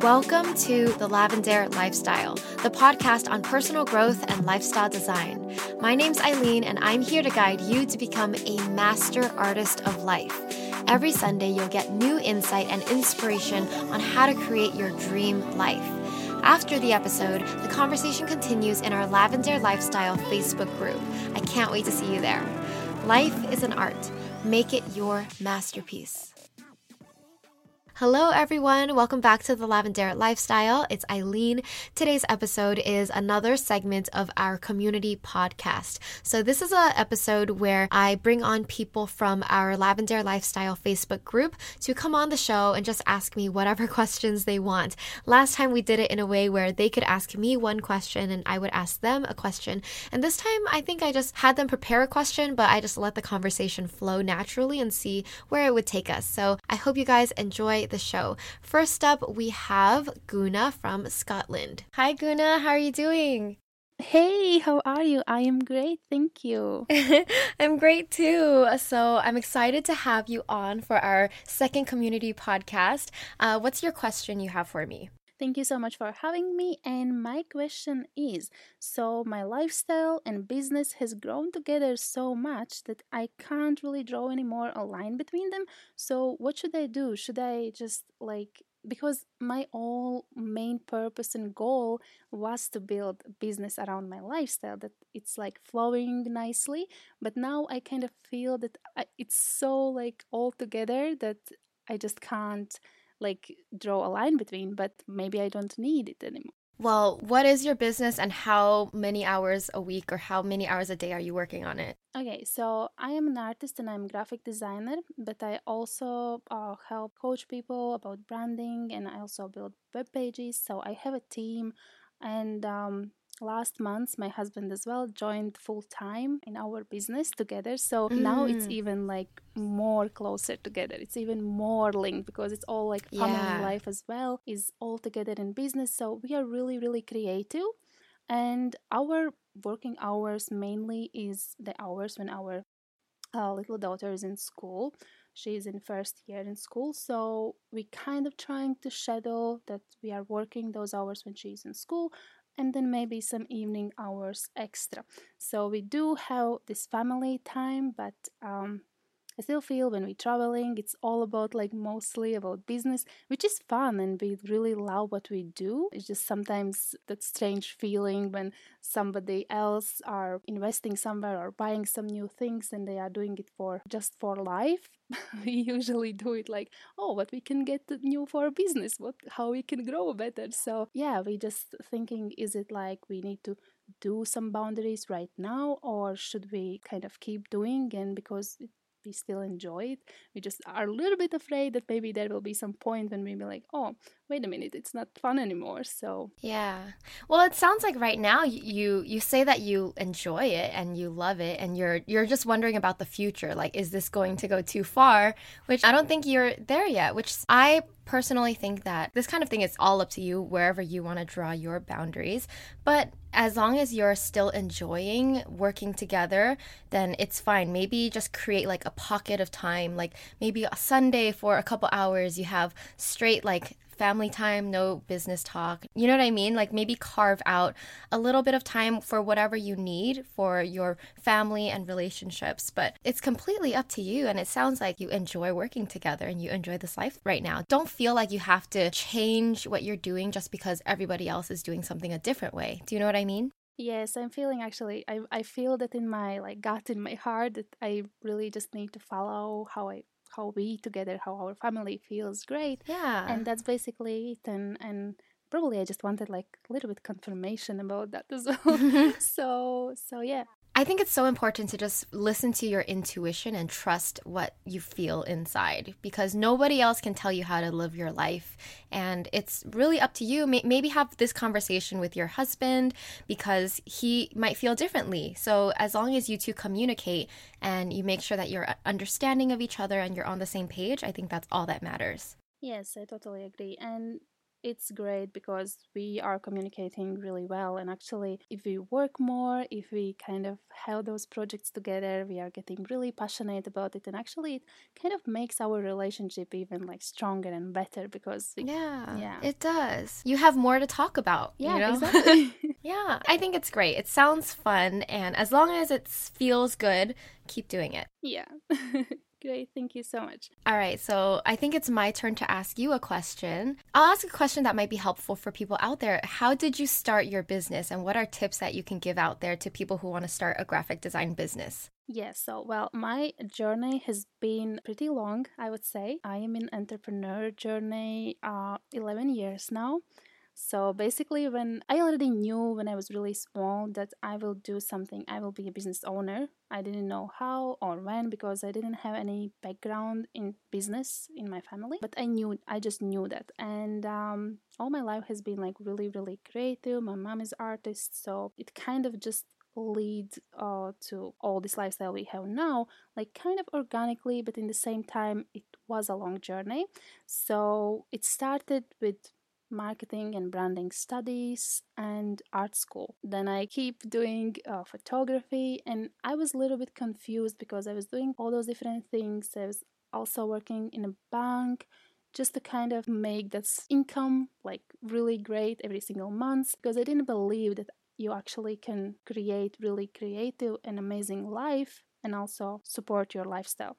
Welcome to The Lavendaire Lifestyle, the podcast on personal growth and lifestyle design. My name's Aileen, and I'm here to guide you to become a master artist of life. Every Sunday, you'll get new insight and inspiration on how to create your dream life. After the episode, the conversation continues in our Lavendaire Lifestyle Facebook group. I can't wait to see you there. Life is an art. Make it your masterpiece. Hello, everyone. Welcome back to the Lavendaire Lifestyle. It's Aileen. Today's episode is another segment of our community podcast. So, this is an episode where I bring on people from our Lavendaire Lifestyle Facebook group to come on the show and just ask me whatever questions they want. Last time we did it in a way where they could ask me one question and I would ask them a question. And this time, I think I just had them prepare a question, but I just let the conversation flow naturally and see where it would take us. So, I hope you guys enjoy the show. First up, we have Guna from Scotland. Hi, Guna. How are you doing? Hey, how are you? I am great, thank you. I'm great too. So, I'm excited to have you on for our second community podcast. Uh, what's your question you have for me? Thank you so much for having me. And my question is so, my lifestyle and business has grown together so much that I can't really draw any more a line between them. So, what should I do? Should I just like because my all main purpose and goal was to build business around my lifestyle that it's like flowing nicely but now i kind of feel that I, it's so like all together that i just can't like draw a line between, but maybe I don't need it anymore. Well, what is your business and how many hours a week or how many hours a day are you working on it? Okay, so I am an artist and I'm graphic designer, but I also uh, help coach people about branding and I also build web pages. So I have a team and um, last month my husband as well joined full time in our business together so mm. now it's mm. even like more closer together it's even more linked because it's all like family yeah. life as well is all together in business so we are really really creative and our working hours mainly is the hours when our uh, little daughter is in school she's in first year in school so we kind of trying to schedule that we are working those hours when she's in school and then maybe some evening hours extra. So we do have this family time, but um, I still feel when we're traveling, it's all about like mostly about business, which is fun and we really love what we do. It's just sometimes that strange feeling when somebody else are investing somewhere or buying some new things and they are doing it for just for life. we usually do it like, oh, what we can get new for business, what how we can grow better. So yeah, we just thinking, is it like we need to do some boundaries right now or should we kind of keep doing and because it we still enjoy it. We just are a little bit afraid that maybe there will be some point when we be like, oh, wait a minute, it's not fun anymore. So yeah. Well, it sounds like right now you you say that you enjoy it and you love it, and you're you're just wondering about the future. Like, is this going to go too far? Which I don't think you're there yet. Which I personally think that this kind of thing is all up to you wherever you want to draw your boundaries. But as long as you're still enjoying working together, then it's fine. Maybe just create like a pocket of time, like maybe a Sunday for a couple hours, you have straight like family time, no business talk. You know what I mean? Like maybe carve out a little bit of time for whatever you need for your family and relationships. But it's completely up to you. And it sounds like you enjoy working together and you enjoy this life right now. Don't feel like you have to change what you're doing just because everybody else is doing something a different way. Do you know what I mean? Yes, I'm feeling actually I I feel that in my like gut in my heart that I really just need to follow how I how we together, how our family feels great. Yeah. And that's basically it. And and probably I just wanted like a little bit confirmation about that as well. so so yeah. I think it's so important to just listen to your intuition and trust what you feel inside because nobody else can tell you how to live your life. And it's really up to you. Maybe have this conversation with your husband because he might feel differently. So, as long as you two communicate and you make sure that you're understanding of each other and you're on the same page, I think that's all that matters. Yes, I totally agree. And it's great because we are communicating really well and actually if we work more if we kind of have those projects together we are getting really passionate about it and actually it kind of makes our relationship even like stronger and better because yeah yeah. it does. You have more to talk about yeah you know? exactly. Yeah i think it's great. It sounds fun and as long as it feels good keep doing it. Yeah Great, thank you so much. All right, so I think it's my turn to ask you a question. I'll ask a question that might be helpful for people out there. How did you start your business, and what are tips that you can give out there to people who want to start a graphic design business? Yes, so well, my journey has been pretty long, I would say. I am in entrepreneur journey uh, 11 years now. So basically, when I already knew when I was really small that I will do something, I will be a business owner. I didn't know how or when because I didn't have any background in business in my family, but I knew, I just knew that. And um, all my life has been like really, really creative. My mom is artist, so it kind of just lead uh, to all this lifestyle we have now like kind of organically but in the same time it was a long journey so it started with marketing and branding studies and art school. Then I keep doing uh, photography, and I was a little bit confused because I was doing all those different things. I was also working in a bank just to kind of make that income like really great every single month because I didn't believe that you actually can create really creative and amazing life and also support your lifestyle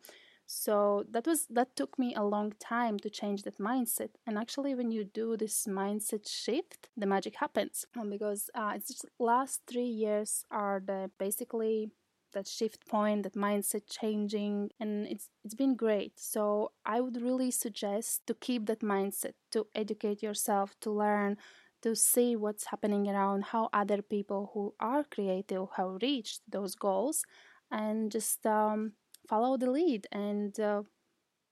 so that was that took me a long time to change that mindset. And actually when you do this mindset shift the magic happens. Um, because uh, it's just last three years are the basically that shift point that mindset changing and it's it's been great. So i would really suggest to keep that mindset to educate yourself to learn to see what's happening around how other people who are creative have reached those goals and just um, follow the lead and uh,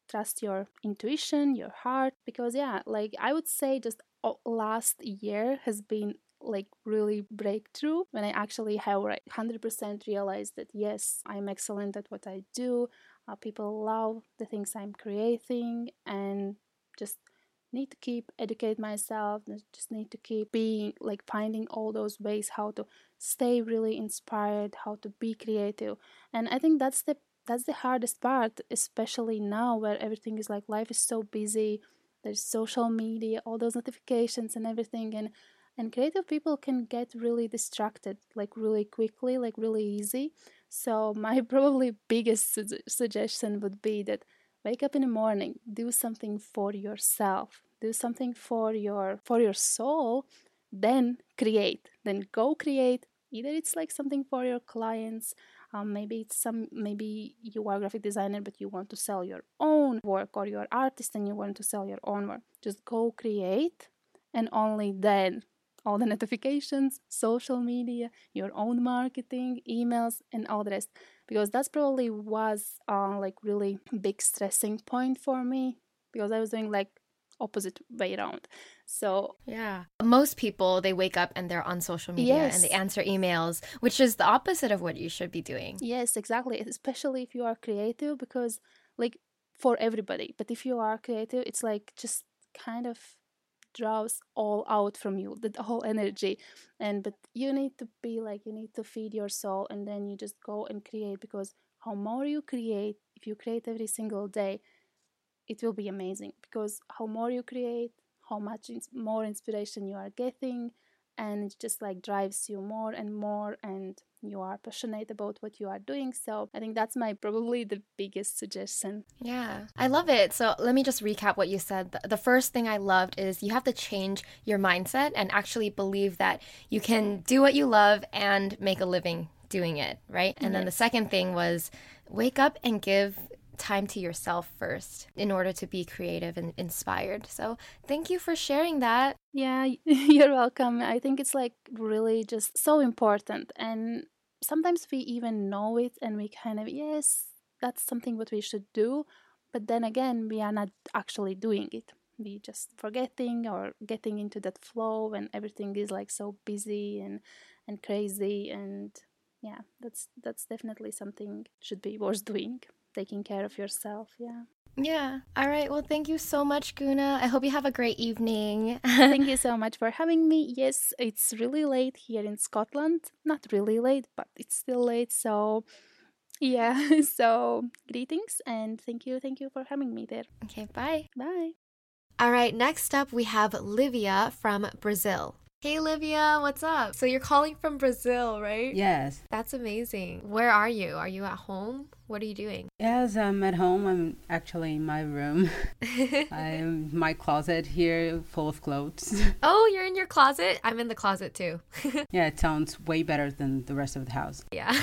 trust your intuition, your heart. Because, yeah, like I would say, just last year has been like really breakthrough when I actually have like 100% realized that yes, I'm excellent at what I do. Uh, people love the things I'm creating and just need to keep educate myself just need to keep being like finding all those ways how to stay really inspired how to be creative and i think that's the that's the hardest part, especially now where everything is like life is so busy. There's social media, all those notifications and everything, and and creative people can get really distracted like really quickly, like really easy. So my probably biggest su- suggestion would be that wake up in the morning, do something for yourself, do something for your for your soul, then create, then go create. Either it's like something for your clients um, maybe it's some maybe you are graphic designer but you want to sell your own work or you're artist and you want to sell your own work. Just go create and only then all the notifications social media your own marketing emails and all the rest. Because that's probably was uh, like really big stressing point for me. Because i was doing like opposite way around. So, yeah. Most people, they wake up and they're on social media yes. and they answer emails, which is the opposite of what you should be doing. Yes, exactly. Especially if you are creative, because, like, for everybody, but if you are creative, it's like just kind of draws all out from you the whole energy and but you need to be like you need to feed your soul and then you just go and create because how more you create if you create every single day it will be amazing because how more you create, how much more inspiration you are getting, and it just like drives you more and more, and you are passionate about what you are doing. So I think that's my probably the biggest suggestion. Yeah, I love it. So let me just recap what you said. The first thing I loved is you have to change your mindset and actually believe that you can do what you love and make a living doing it, right? And yes. then the second thing was wake up and give time to yourself first in order to be creative and inspired. So, thank you for sharing that. Yeah, you're welcome. I think it's like really just so important. And sometimes we even know it and we kind of, yes, that's something what we should do. But then again, we are not actually doing it. We just forgetting or getting into that flow when everything is like so busy and and crazy and yeah, that's that's definitely something should be worth doing taking care of yourself. Yeah. Yeah. All right. Well, thank you so much, Guna. I hope you have a great evening. thank you so much for having me. Yes, it's really late here in Scotland. Not really late, but it's still late. So, yeah. So, greetings and thank you. Thank you for having me there. Okay. Bye. Bye. All right. Next up, we have Livia from Brazil. Hey, Livia, what's up? So you're calling from Brazil, right? Yes. That's amazing. Where are you? Are you at home? What are you doing? Yes, I'm at home. I'm actually in my room. I'm my closet here full of clothes. Oh, you're in your closet? I'm in the closet too. yeah, it sounds way better than the rest of the house. Yeah.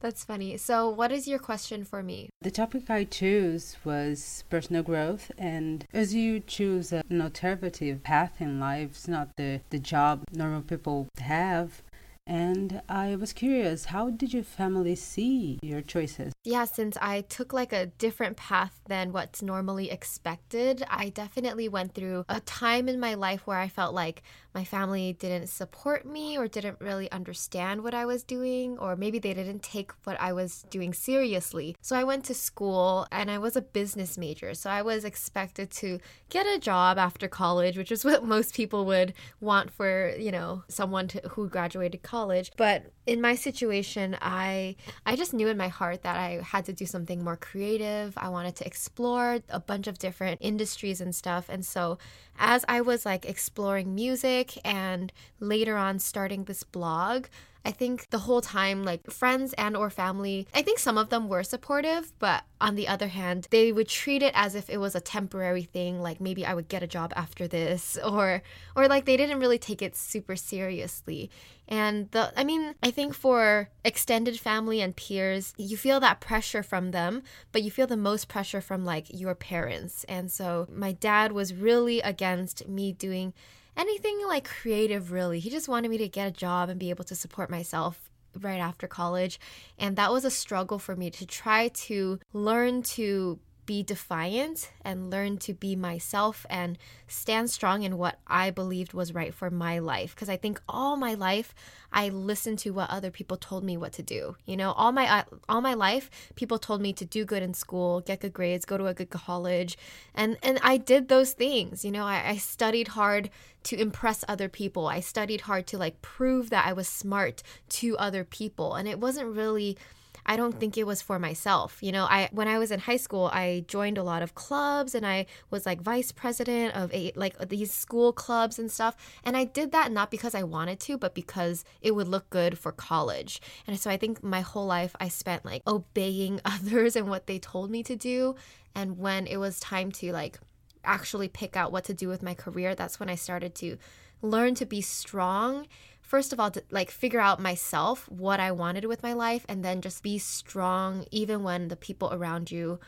That's funny. So, what is your question for me? The topic I chose was personal growth and as you choose an alternative path in life, it's not the the job normal people have, and I was curious, how did your family see your choices? Yeah, since I took like a different path than what's normally expected, I definitely went through a time in my life where I felt like my family didn't support me or didn't really understand what I was doing, or maybe they didn't take what I was doing seriously. So I went to school and I was a business major. So I was expected to get a job after college, which is what most people would want for, you know, someone to, who graduated college. But in my situation, I I just knew in my heart that I had to do something more creative. I wanted to explore a bunch of different industries and stuff. And so as I was like exploring music and later on starting this blog, I think the whole time like friends and or family, I think some of them were supportive, but on the other hand, they would treat it as if it was a temporary thing, like maybe I would get a job after this or or like they didn't really take it super seriously. And the I mean, I think for extended family and peers, you feel that pressure from them, but you feel the most pressure from like your parents. And so my dad was really against me doing anything like creative really. He just wanted me to get a job and be able to support myself right after college. And that was a struggle for me to try to learn to be defiant and learn to be myself and stand strong in what I believed was right for my life. Because I think all my life I listened to what other people told me what to do. You know, all my all my life, people told me to do good in school, get good grades, go to a good college, and and I did those things. You know, I, I studied hard to impress other people. I studied hard to like prove that I was smart to other people, and it wasn't really I don't think it was for myself. You know, I when I was in high school, I joined a lot of clubs and I was like vice president of a like these school clubs and stuff. And I did that not because I wanted to, but because it would look good for college. And so I think my whole life I spent like obeying others and what they told me to do. And when it was time to like actually pick out what to do with my career, that's when I started to learn to be strong first of all to like figure out myself what I wanted with my life and then just be strong even when the people around you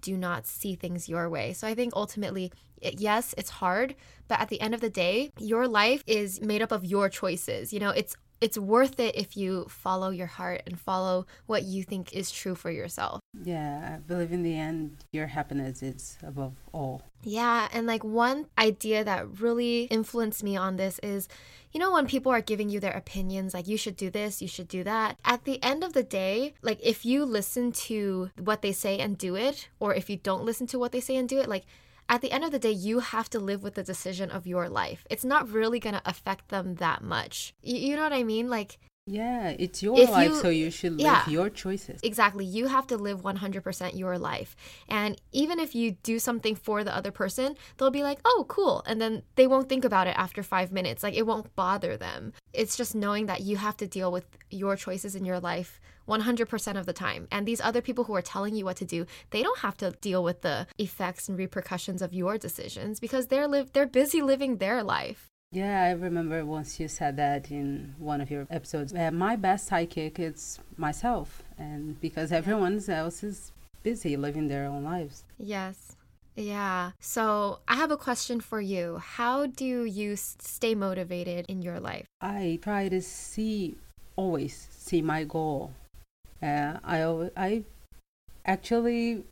do not see things your way. So I think ultimately yes, it's hard, but at the end of the day, your life is made up of your choices. You know, it's it's worth it if you follow your heart and follow what you think is true for yourself. Yeah, I believe in the end, your happiness is above all. Yeah, and like one idea that really influenced me on this is you know, when people are giving you their opinions, like you should do this, you should do that, at the end of the day, like if you listen to what they say and do it, or if you don't listen to what they say and do it, like at the end of the day, you have to live with the decision of your life. It's not really going to affect them that much. You, you know what I mean? Like, yeah, it's your if life, you, so you should live yeah, your choices. Exactly. You have to live 100% your life. And even if you do something for the other person, they'll be like, oh, cool. And then they won't think about it after five minutes. Like, it won't bother them. It's just knowing that you have to deal with your choices in your life 100% of the time. And these other people who are telling you what to do, they don't have to deal with the effects and repercussions of your decisions because they're live they're busy living their life. Yeah, I remember once you said that in one of your episodes. Uh, my best sidekick is myself, and because everyone else is busy living their own lives. Yes. Yeah. So I have a question for you. How do you stay motivated in your life? I try to see, always see my goal. Uh, I, I actually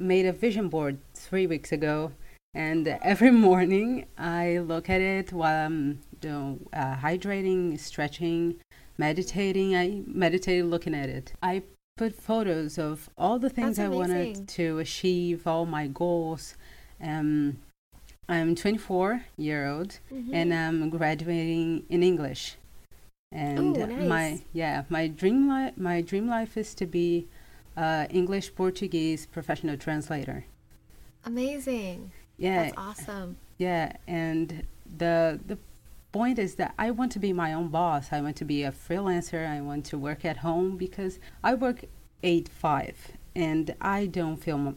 made a vision board three weeks ago and every morning I look at it while I'm know, uh, hydrating, stretching, meditating. I meditate looking at it. I put photos of all the things That's I amazing. wanted to achieve, all my goals. Um, I'm 24 year old Mm-hmm. and I'm graduating in English. And Ooh, uh, my yeah, my dream life my dream life is to be uh, English Portuguese professional translator. Amazing. Yeah, That's awesome. yeah, and the the point is that I want to be my own boss. I want to be a freelancer. I want to work at home because I work 8 5 and I don't feel mo-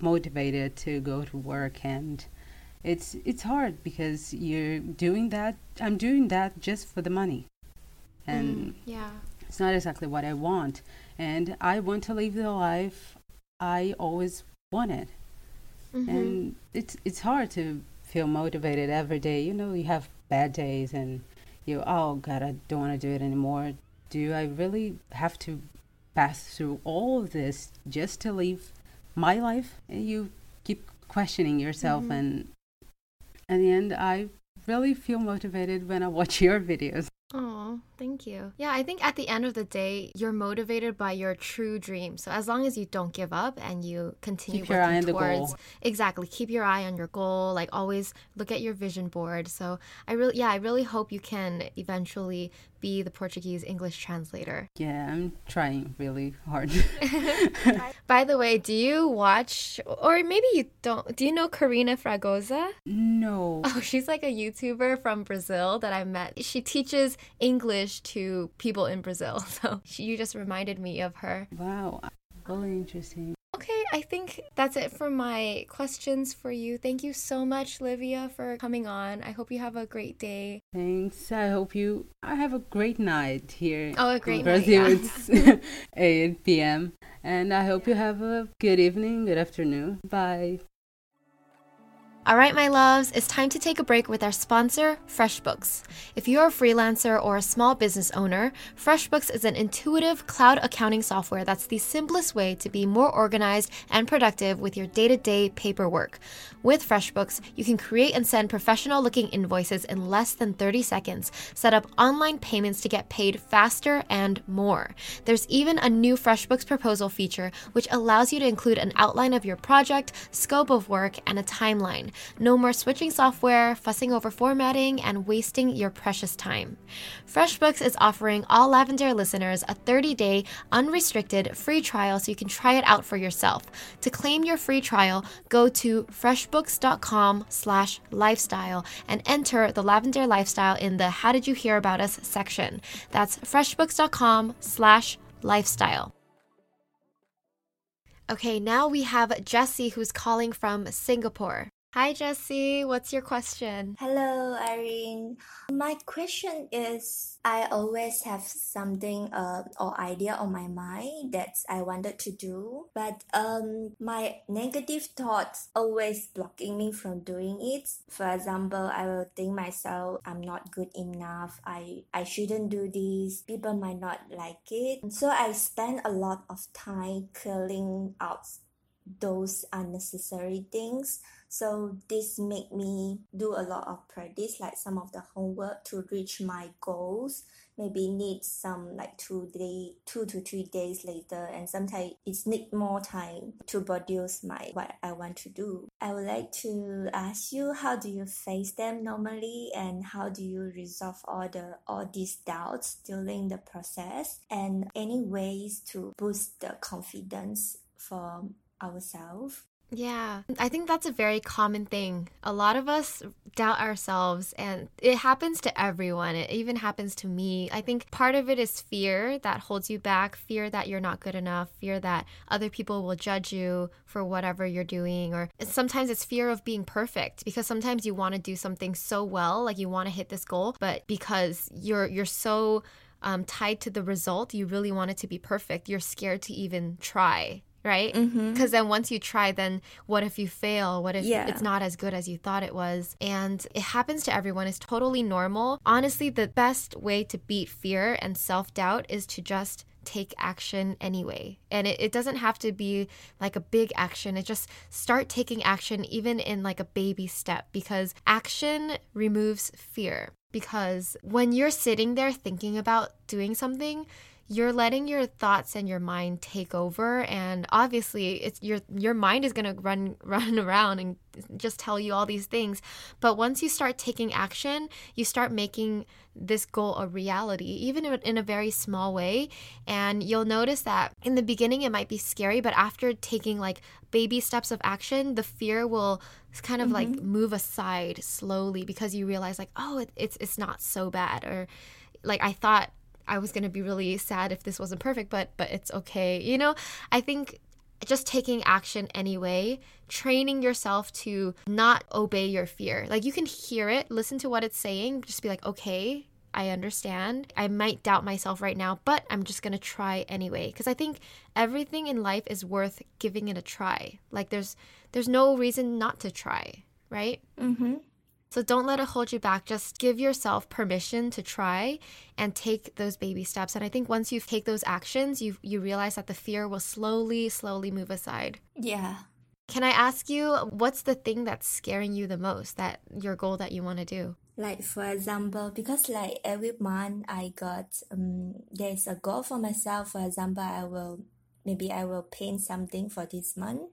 motivated to go to work and it's it's hard because you're doing that I'm doing that just for the money. And Mm, yeah. it's not exactly what I want and I want to live the life I always wanted Mhm. and it's it's hard to feel motivated every day you know you have bad days and you oh god i don't want to do it anymore do i really have to pass through all of this just to live my life and you keep questioning yourself Mhm. and at the end i really feel motivated when i watch your videos Oh, thank you. Yeah, I think at the end of the day, you're motivated by your true dream. So as long as you don't give up and you continue Keep your working eye on the towards goal. exactly, keep your eye on your goal. Like always, look at your vision board. So I really, yeah, I really hope you can eventually be the Portuguese English translator. yeah i'm trying really hard By the way, do you watch, or maybe you don't? Do you know Carina Fragozo? no Oh, she's like a YouTuber from Brazil that I met. She teaches English to people in Brazil. So she, you just reminded me of her. wow really interesting Okay, I think that's it for my questions for you. Thank you so much, Livia, for coming on. I hope you have a great day. Thanks. I hope you I have a great night here. Oh, a in great night, Brazil. yeah. It's 8 p.m. And I hope you have a good evening, good afternoon. Bye. All right, my loves, it's time to take a break with our sponsor, FreshBooks. If you're a freelancer or a small business owner, FreshBooks is an intuitive cloud accounting software that's the simplest way to be more organized and productive with your day to day paperwork. With FreshBooks, you can create and send professional looking invoices in less than 30 seconds, set up online payments to get paid faster, and more. There's even a new FreshBooks proposal feature, which allows you to include an outline of your project, scope of work, and a timeline. No more switching software, fussing over formatting, and wasting your precious time. FreshBooks is offering all Lavendaire listeners a 30-day unrestricted free trial so you can try it out for yourself. To claim your free trial, go to freshbooks.com slash lifestyle and enter the Lavendaire lifestyle in the How Did You Hear About Us section. That's freshbooks.com slash lifestyle. Okay, now we have Jessie who's calling from Singapore. Hi, Jessie. What's your question? Hello, Irene. My question is I always have something uh, or idea on my mind that I wanted to do, but um, my negative thoughts always blocking me from doing it. For example, I will think myself I'm not good enough. I I shouldn't do this. People might not like it. So I spend a lot of time clearing out those unnecessary things so this make me do a lot of practice like some of the homework to reach my goals. Maybe need some like two day two to three days later and sometimes it's need more time to produce my what i want to do. I would like to ask you how do you face them normally and how do you resolve all the all these doubts during the process? And any ways to boost the confidence for ourselves Yeah, I think that's a very common thing. A lot of us doubt ourselves, and it happens to everyone. It even happens to me. I think part of it is fear that holds you back fear that you're not good enough, fear that other people will judge you for whatever you're doing, or sometimes it's fear of being perfect because sometimes you want to do something so well, like you want to hit this goal, but because you're you're so um, tied to the result, you really want it to be perfect. You're scared to even try right? Mm-hmm. Because then once you try, then what if you fail? What if Yeah. it's not as good as you thought it was? And it happens to everyone. It's totally normal. Honestly, the best way to beat fear and self doubt is to just take action anyway. And it, it doesn't have to be like a big action. It just start taking action even in like a baby step because action removes fear. Because when you're sitting there thinking about doing something, you're letting your thoughts and your mind take over and obviously it's your your mind is going to run run around and just tell you all these things but once you start taking action you start making this goal a reality even in a very small way and you'll notice that in the beginning it might be scary but after taking like baby steps of action the fear will kind of mm-hmm. like move aside slowly because you realize like oh it, it's it's not so bad or like I thought I was going to be really sad if this wasn't perfect, but but it's okay. You know, I think just taking action anyway, training yourself to not obey your fear. Like you can hear it, listen to what it's saying, just be like, "Okay, I understand. I might doubt myself right now, but I'm just going to try anyway." Cuz I think everything in life is worth giving it a try. Like there's there's no reason not to try, right? Mhm. So don't let it hold you back. Just give yourself permission to try and take those baby steps. And I think once you take those actions, you you realize that the fear will slowly, slowly move aside. Yeah. Can I ask you what's the thing that's scaring you the most? That your goal that you want to do? Like for example, because like every month I got um there's a goal for myself. For example, I will maybe I will paint something for this month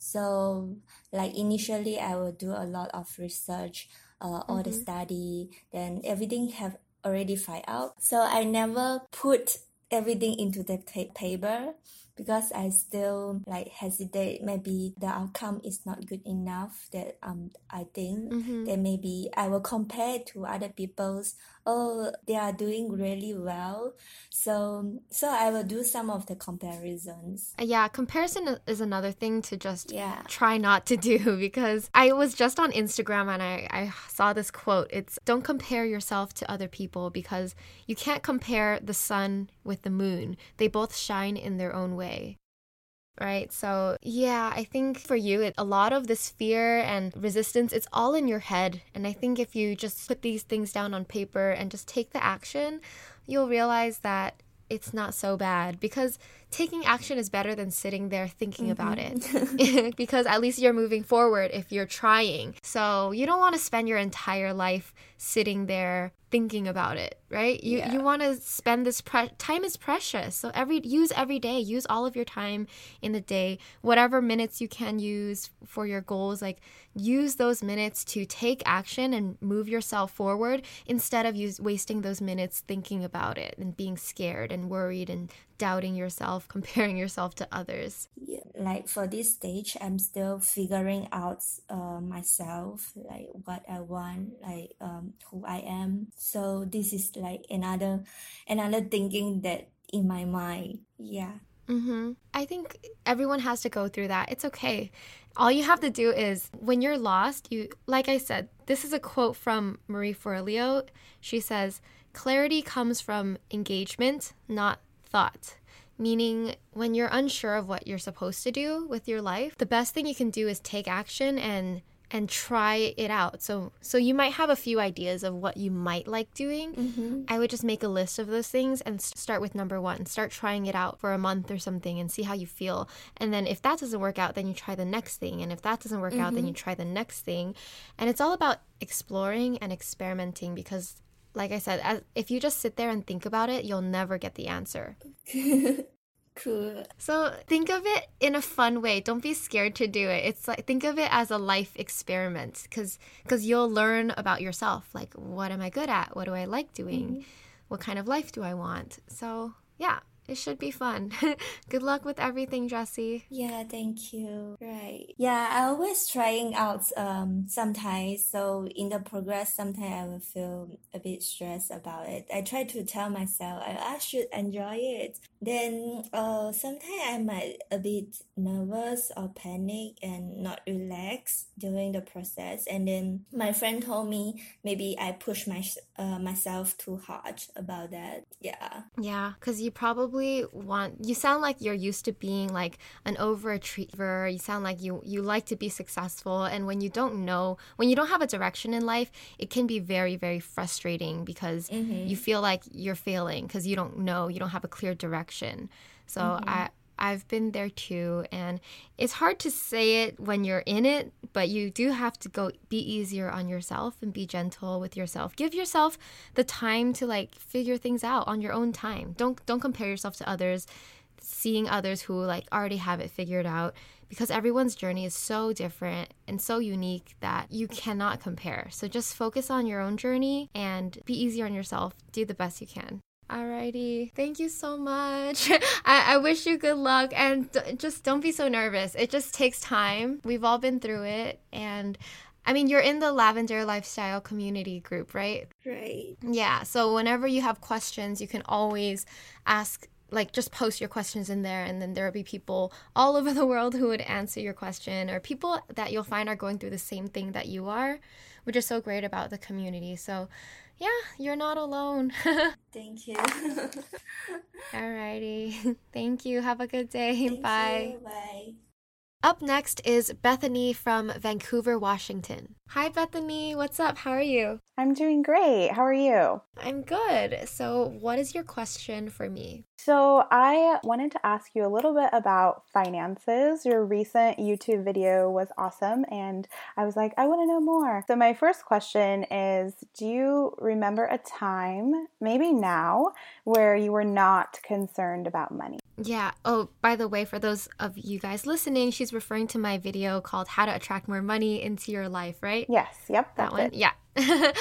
so like initially I will do a lot of research, uh, all mm-hmm. the study, then everything have already find out. So I never put everything into the paper because I still like hesitate. Maybe the outcome is not good enough. That um I think mm-hmm. that maybe I will compare to other people's. Oh, they are doing really well. So so I will do some of the comparisons. Uh, yeah, comparison is another thing to just yeah. try not to do because I was just on Instagram and I I saw this quote. It's don't compare yourself to other people because you can't compare the sun with the moon. They both shine in their own way way right? So, yeah, I think for you, it, a lot of this fear and resistance, it's all in your head. And I think if you just put these things down on paper and just take the action, you'll realize that it's not so bad because taking action is better than sitting there thinking mm-hmm. about it because at least you're moving forward if you're trying. So you don't want to spend your entire life sitting there thinking about it, right? You yeah. you want to spend this pre- time is precious. So every use every day, use all of your time in the day, whatever minutes you can use for your goals, like use those minutes to take action and move yourself forward instead of use wasting those minutes thinking about it and being scared and worried and doubting yourself, comparing yourself to others? Yeah, like for this stage, I'm still figuring out uh, myself, like what I want, like um, who I am. So this is like another another thinking that in my mind. Yeah. Mm-hmm. I think everyone has to go through that. It's okay. All you have to do is when you're lost, you like I said, this is a quote from Marie Forleo. She says, "Clarity comes from engagement, not thought. Meaning, when you're unsure of what you're supposed to do with your life, the best thing you can do is take action and and try it out. So so you might have a few ideas of what you might like doing. Mm-hmm. I would just make a list of those things and start with number 1. Start trying it out for a month or something and see how you feel. And then if that doesn't work out, then you try the next thing. And if that doesn't work mm-hmm. out, then you mm-hmm. try the next thing. And it's all about exploring and experimenting because like I said, as, if you just sit there and think about it, you'll never get the answer. cool. So think of it in a fun way. Don't be scared to do it. It's like think of it as a life experiment because because you'll learn about yourself. Like what am I good at? What do I like doing? Mm-hmm. What kind of life do I want? So yeah, it should be fun. Good luck with everything, Jessie. Yeah, thank you. Right. Yeah, I always trying out um sometimes. So in the progress, sometimes I will feel a bit stressed about it. I try to tell myself I, I should enjoy it. Then uh sometimes I might a bit nervous or panic and not relax during the process. And then my friend told me maybe I push my uh, myself too hard about that. Yeah. Yeah, because you probably want you sound like you're used to being like an overachiever you sound like you you like to be successful and when you don't know when you don't have a direction in life it can be very very frustrating because mm-hmm. you feel like you're failing because you don't know you don't have a clear direction so mm-hmm. i I've been there too. And it's hard to say it when you're in it, but you do have to go be easier on yourself and be gentle with yourself. Give yourself the time to like figure things out on your own time. Don't don't compare yourself to others, seeing others who like already have it figured out because everyone's journey is so different and so unique that you cannot compare. So just focus on your own journey and be easier on yourself. Do the best you can. Alrighty. Thank you so much. I, I wish you good luck and d- just don't be so nervous. It just takes time. We've all been through it. And I mean, you're in the Lavendaire Lifestyle community group, right? Right. Yeah. So whenever you have questions, you can always ask like just post your questions in there and then there will be people all over the world who would answer your question or people that you'll find are going through the same thing that you are which is so great about the community so yeah you're not alone Thank you. alrighty thank you have a good day Thank bye you. Bye. Up next is bethany from vancouver washington hi bethany what's up how are you I'm doing great. How are you? i'm good so what is your question for me So, I wanted to ask you a little bit about finances. Your recent YouTube video was awesome, and I was like, I want to know more. So, my first question is Do you remember a time, maybe now, where you were not concerned about money? Yeah. Oh, by the way, for those of you guys listening, she's referring to my video called How to Attract More Money into Your Life, right? Yes, yep, that one. it. Yeah.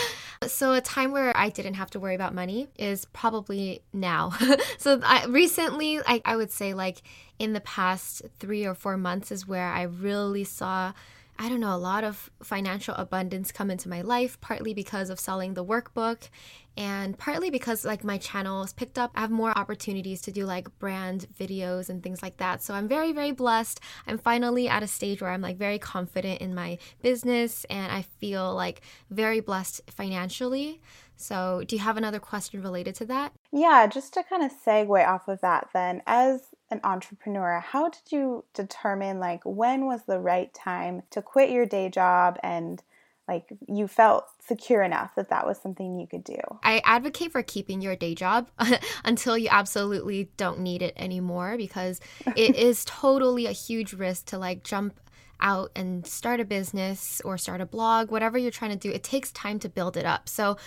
so a time where I didn't have to worry about money is probably now. so I recently, I, I would say like in the past three or four months is where I really saw. I don't know, a lot of financial abundance come into my life, partly because of selling the workbook and partly because like my channel has picked up. I have more opportunities to do like brand videos and things like that. So I'm very, very blessed. I'm finally at a stage where I'm like very confident in my business and I feel like very blessed financially. So, do you have another question related to that? Yeah, just to kind of segue off of that, then, as an entrepreneur, how did you determine like when was the right time to quit your day job and like you felt secure enough that that was something you could do? I advocate for keeping your day job until you absolutely don't need it anymore because it is totally a huge risk to like jump out and start a business or start a blog, whatever you're trying to do, it takes time to build it up. So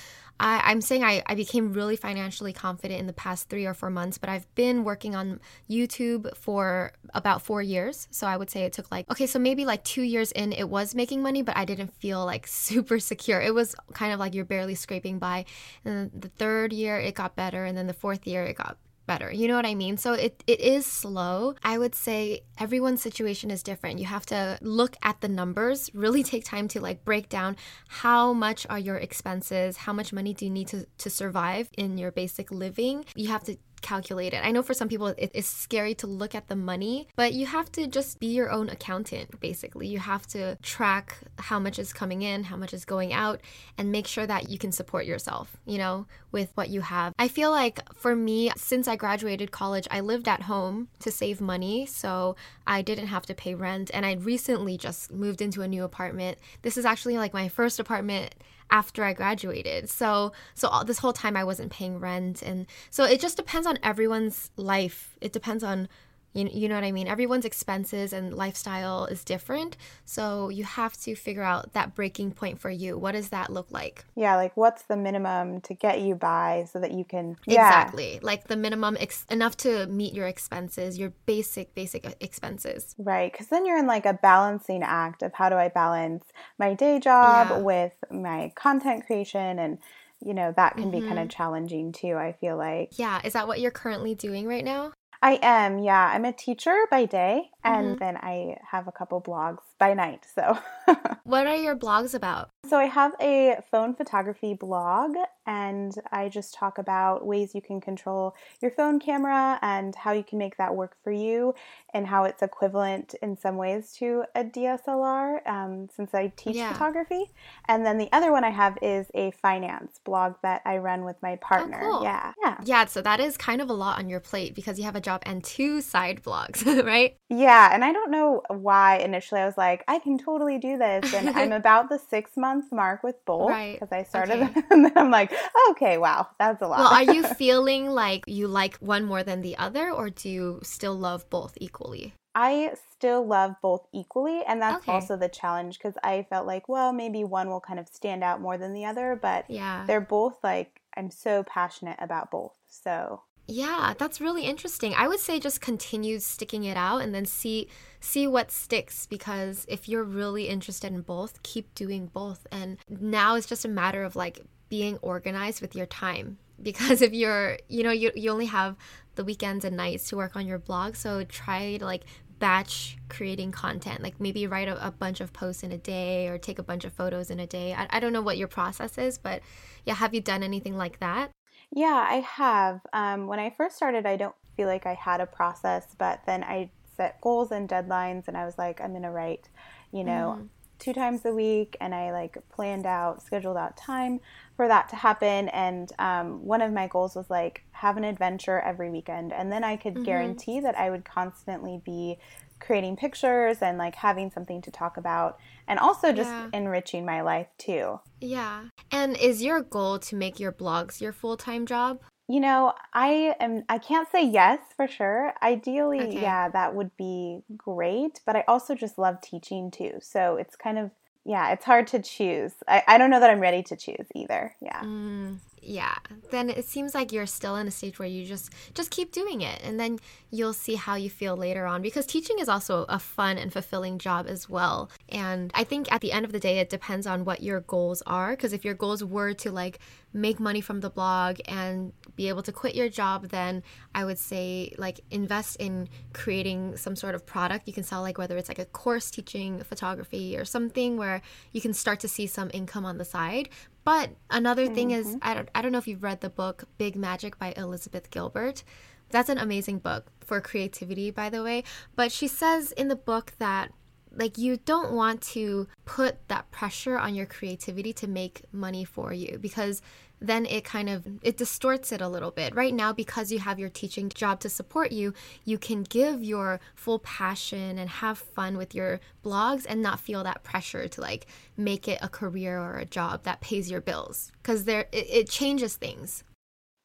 I, am saying I, I became really financially confident in the past three or four months, but I've been working on YouTube for about four years. So I would say it took like, okay, so maybe like two years in, it was making money, but I didn't feel like super secure. It was kind of like you're barely scraping by. And the third year, it got better. And then the fourth year, it got better. You know what I mean? So it, it is slow. I would say everyone's situation is different. You have to look at the numbers, really take time to like break down how much are your expenses, how much money do you need to, to survive in your basic living. You have to calculate it. I know for some people it's scary to look at the money, but you have to just be your own accountant, basically. You have to track how much is coming in, how much is going out, and make sure that you can support yourself, you know, with what you have. I feel like for me, since I graduated college, I lived at home to save money, so I didn't have to pay rent. And I recently just moved into a new apartment. This is actually like my first apartment after I graduated. So so all, this whole time I wasn't paying rent and so it just depends on everyone's life. It depends on you, you know what I mean? Everyone's expenses and lifestyle is different. So you have to figure out that breaking point for you. What does that look like? Yeah, like what's the minimum to get you by so that you can yeah. Exactly. Like the minimum ex- enough to meet your expenses, your basic basic expenses. Right, cuz then you're in like a balancing act of how do I balance my day job Yeah. with my content creation and you know, that can be kind of mm-hmm. challenging too, I feel like. Yeah, is that what you're currently doing right now? I am, yeah. I'm a teacher by day and Mhm. then I have a couple blogs by night. So What are your blogs about? So I have a phone photography blog and I just talk about ways you can control your phone camera and how you can make that work for you and how it's equivalent in some ways to a DSLR um, since I teach Yeah. photography. And then the other one I have is a finance blog that I run with my partner. Oh, cool. Yeah. Yeah. Yeah, so that is kind of a lot on your plate because you have a job and two side blogs, right? Yeah, and I don't know why initially I was like, I can totally do this. And I'm about the six month mark with both Right. because I started Okay. and then I'm like, okay, wow, that's a lot. Well, are you feeling like you like one more than the other, or do you still love both equally? I still love both equally, and that's Okay. also the challenge because I felt like, well, maybe one will kind of stand out more than the other, but Yeah. they're both like I'm so passionate about both. So Yeah, that's really interesting. I would say just continue sticking it out and then see see what sticks because if you're really interested in both, keep doing both. And now it's just a matter of like being organized with your time. Because if you're, you know, you you only have the weekends and nights to work on your blog, so try to like batch creating content. Like maybe write a, a bunch of posts in a day or take a bunch of photos in a day. I, I don't know what your process is, but yeah, have you done anything like that? Yeah, I have. Um, when I first started, I don't feel like I had a process, but then I set goals and deadlines, and I was like, I'm going to write, you know, two times a week, and I like planned out, scheduled out time for that to happen. And um, one of my goals was like have an adventure every weekend, and then I could guarantee that I would constantly be creating pictures and like having something to talk about and also just Yeah. enriching my life too. Yeah. And is your goal to make your blogs your full time job? You know, I am I can't say yes for sure. Ideally, Okay. yeah, that would be great, but I also just love teaching too. So it's kind of yeah, it's hard to choose. I, I don't know that I'm ready to choose either. Yeah. Mm, yeah. Then it seems like you're still in a stage where you just just keep doing it and then you'll see how you feel later on because teaching is also a fun and fulfilling job as well. And I think at the end of the day it depends on what your goals are because if your goals were to like make money from the blog and be able to quit your job then I would say like invest in creating some sort of product you can sell like whether it's like a course teaching photography or something where you can start to see some income on the side but another thing is, mm-hmm. I don't, I don't know if you've read the book Big Magic by Elizabeth Gilbert. That's an amazing book for creativity, by the way. But she says in the book that like you don't want to put that pressure on your creativity to make money for you because then it kind of it distorts it a little bit right now because you have your teaching job to support you you can give your full passion and have fun with your blogs and not feel that pressure to like make it a career or a job that pays your bills because there it, it changes things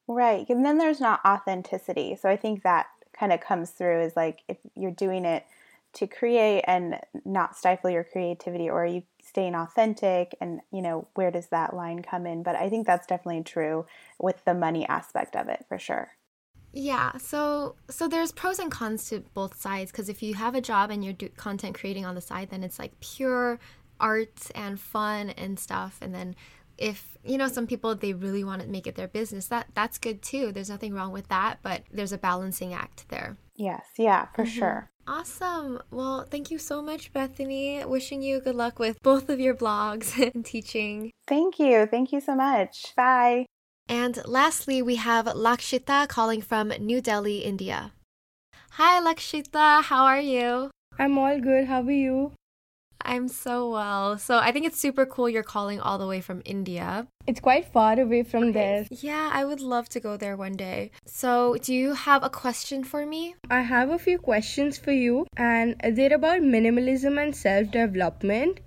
Right. And then there's not authenticity. So I think that kind of comes through is like if you're doing it to create and not stifle your creativity or you staying authentic and you know where does that line come in but i think that's definitely true with the money aspect of it for sure Yeah, so so there's pros and cons to both sides because if you have a job and you're do content creating on the side, then it's like pure art and fun and stuff. And then if you know some people they really want to make it their business, that that's good too. There's nothing wrong with that, but there's a balancing act there. yes yeah for mm-hmm. sure Awesome. Well, thank you so much, Bethany. Wishing you good luck with both of your blogs and teaching. thank you thank you so much bye And lastly, we have Lakshita calling from New Delhi, India. Hi, Lakshita. How are you? I'm all good. How are you? I'm so well. So I think it's super cool you're calling all the way from India. It's quite far away from there. Yeah, I would love to go there one day. So, do you have a question for me? I have a few questions for you, and they're about minimalism and self development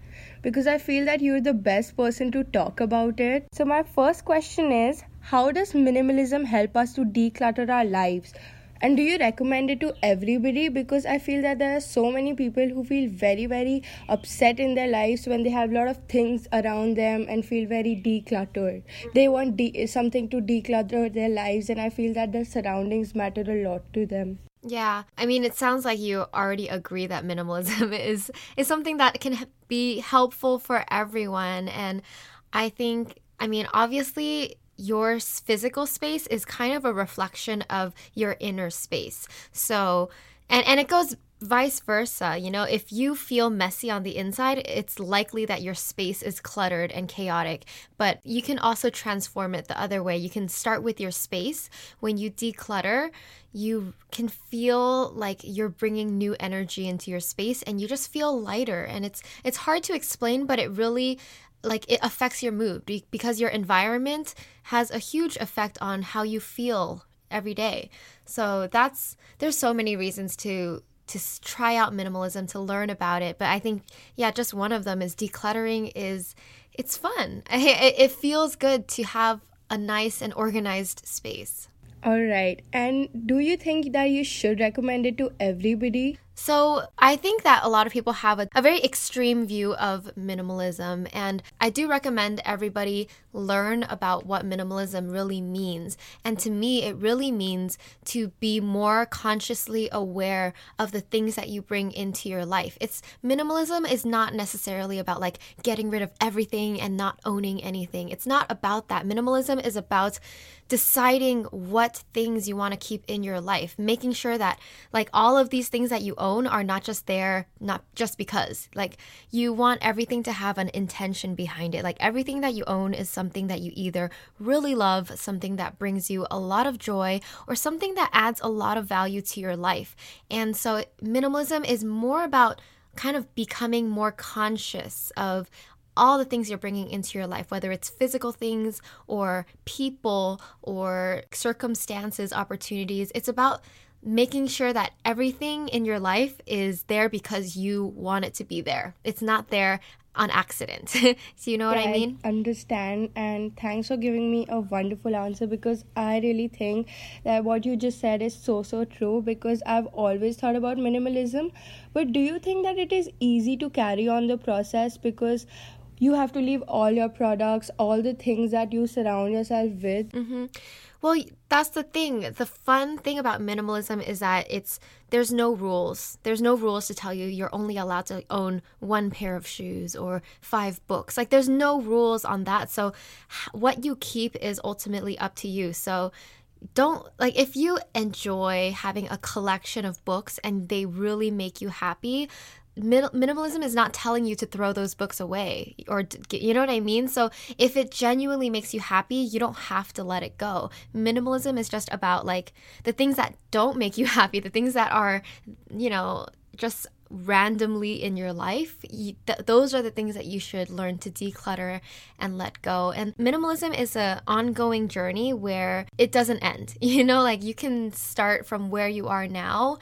because I feel that you're the best person to talk about it. So, my first question is How does minimalism help us to declutter our lives? And do you recommend it to everybody? Because I feel that there are so many people who feel very, very upset in their lives when they have a lot of things around them and feel very decluttered. They want de- something to declutter their lives, and I feel that their surroundings matter a lot to them. Yeah. I mean, it sounds like you already agree that minimalism is is something that can be helpful for everyone and I think I mean, obviously your physical space is kind of a reflection of your inner space. So, and and it goes vice versa, you know, if you feel messy on the inside, it's likely that your space is cluttered and chaotic, but you can also transform it the other way. You can start with your space. When you declutter, you can feel like you're bringing new energy into your space and you just feel lighter and it's it's hard to explain, but it really like it affects your mood because your environment has a huge effect on how you feel every day. So that's there's so many reasons to to try out minimalism, to learn about it. But I think, yeah, just one of them is decluttering is it's fun. It feels good to have a nice and organized space. All right. And do you think that you should recommend it to everybody? So, I think that a lot of people have a, a, very extreme view of minimalism, and I do recommend everybody learn about what minimalism really means. And to me, it really means to be more consciously aware of the things that you bring into your life. It's minimalism is not necessarily about like getting rid of everything and not owning anything. It's not about that. Minimalism is about deciding what things you want to keep in your life, making sure that like all of these things that you own are not just there, not just because. Like you want everything to have an intention behind it. Like everything that you own is something that you either really love, something that brings you a lot of joy, or something that adds a lot of value to your life. And so minimalism is more about kind of becoming more conscious of all the things you're bringing into your life, whether it's physical things or people or circumstances, opportunities. It's about making sure that everything in your life is there because you want it to be there. It's not there on accident. so you know what I mean? I understand and thanks for giving me a wonderful answer because I really think that what you just said is so so true because I've always thought about minimalism. But do you think that it is easy to carry on the process because you have to leave all your products, all the things that you surround yourself with. Mm-hmm. Well, that's the thing. The fun thing about minimalism is that it's there's no rules. There's no rules to tell you you're only allowed to own one pair of shoes or five books. Like there's no rules on that. So what you keep is ultimately up to you. So don't like if you enjoy having a collection of books and they really make you happy minimalism is not telling you to throw those books away or you know what I mean? So if it genuinely makes you happy, you don't have to let it go. Minimalism is just about like the things that don't make you happy, the things that are, you know, just randomly in your life, you, th- those are the things that you should learn to declutter and let go. And minimalism is an ongoing journey where it doesn't end. You know, like you can start from where you are now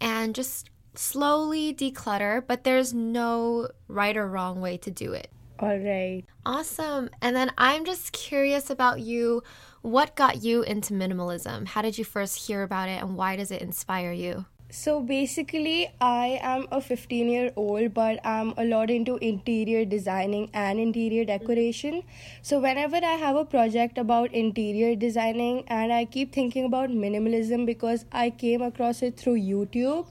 and just slowly declutter, but there's no right or wrong way to do it. All right. Awesome. And then I'm just curious about you. What got you into minimalism? How did you first hear about it and why does it inspire you? So basically, I am a 15 year old, but I'm a lot into interior designing and interior decoration. So, whenever I have a project about interior designing, and I keep thinking about minimalism because I came across it through YouTube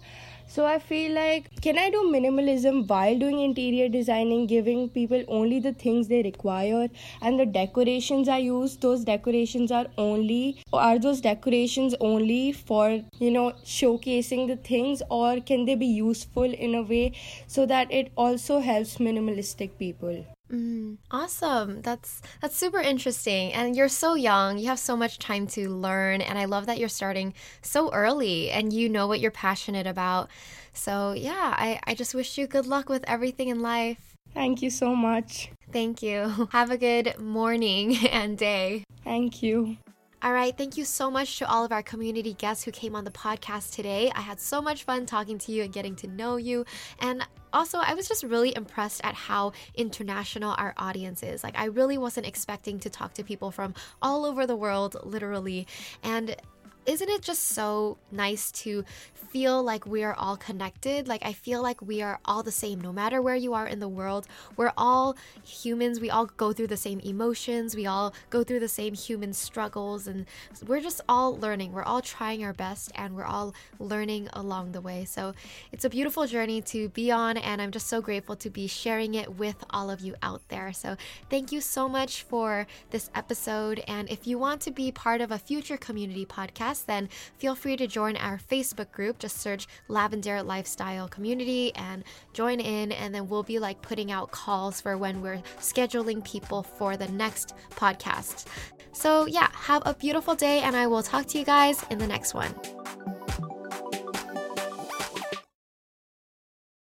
so I feel like, can I do minimalism while doing interior designing, giving people only the things they require, and the decorations I use, those decorations are only, are those decorations only for, you know, showcasing the things, or can they be useful in a way so that it also helps minimalistic people? Mm, awesome. That's that's super interesting. And you're so young. You have so much time to learn and I love that you're starting so early and you know what you're passionate about. So, yeah, I I just wish you good luck with everything in life. Thank you so much. Thank you. Have a good morning and day. Thank you. All right, thank you so much to all of our community guests who came on the podcast today. I had so much fun talking to you and getting to know you. And also, I was just really impressed at how international our audience is. Like, I really wasn't expecting to talk to people from all over the world, literally. And isn't it just so nice to feel like we are all connected. Like, I feel like we are all the same, no matter where you are in the world. We're all humans. We all go through the same emotions. We all go through the same human struggles. And we're just all learning. We're all trying our best and we're all learning along the way. So, it's a beautiful journey to be on. And I'm just so grateful to be sharing it with all of you out there. So, thank you so much for this episode. And if you want to be part of a future community podcast, then feel free to join our Facebook group just search Lavendaire Lifestyle Community and join in. And then we'll be like putting out calls for when we're scheduling people for the next podcast. So, yeah, have a beautiful day, and I will talk to you guys in the next one.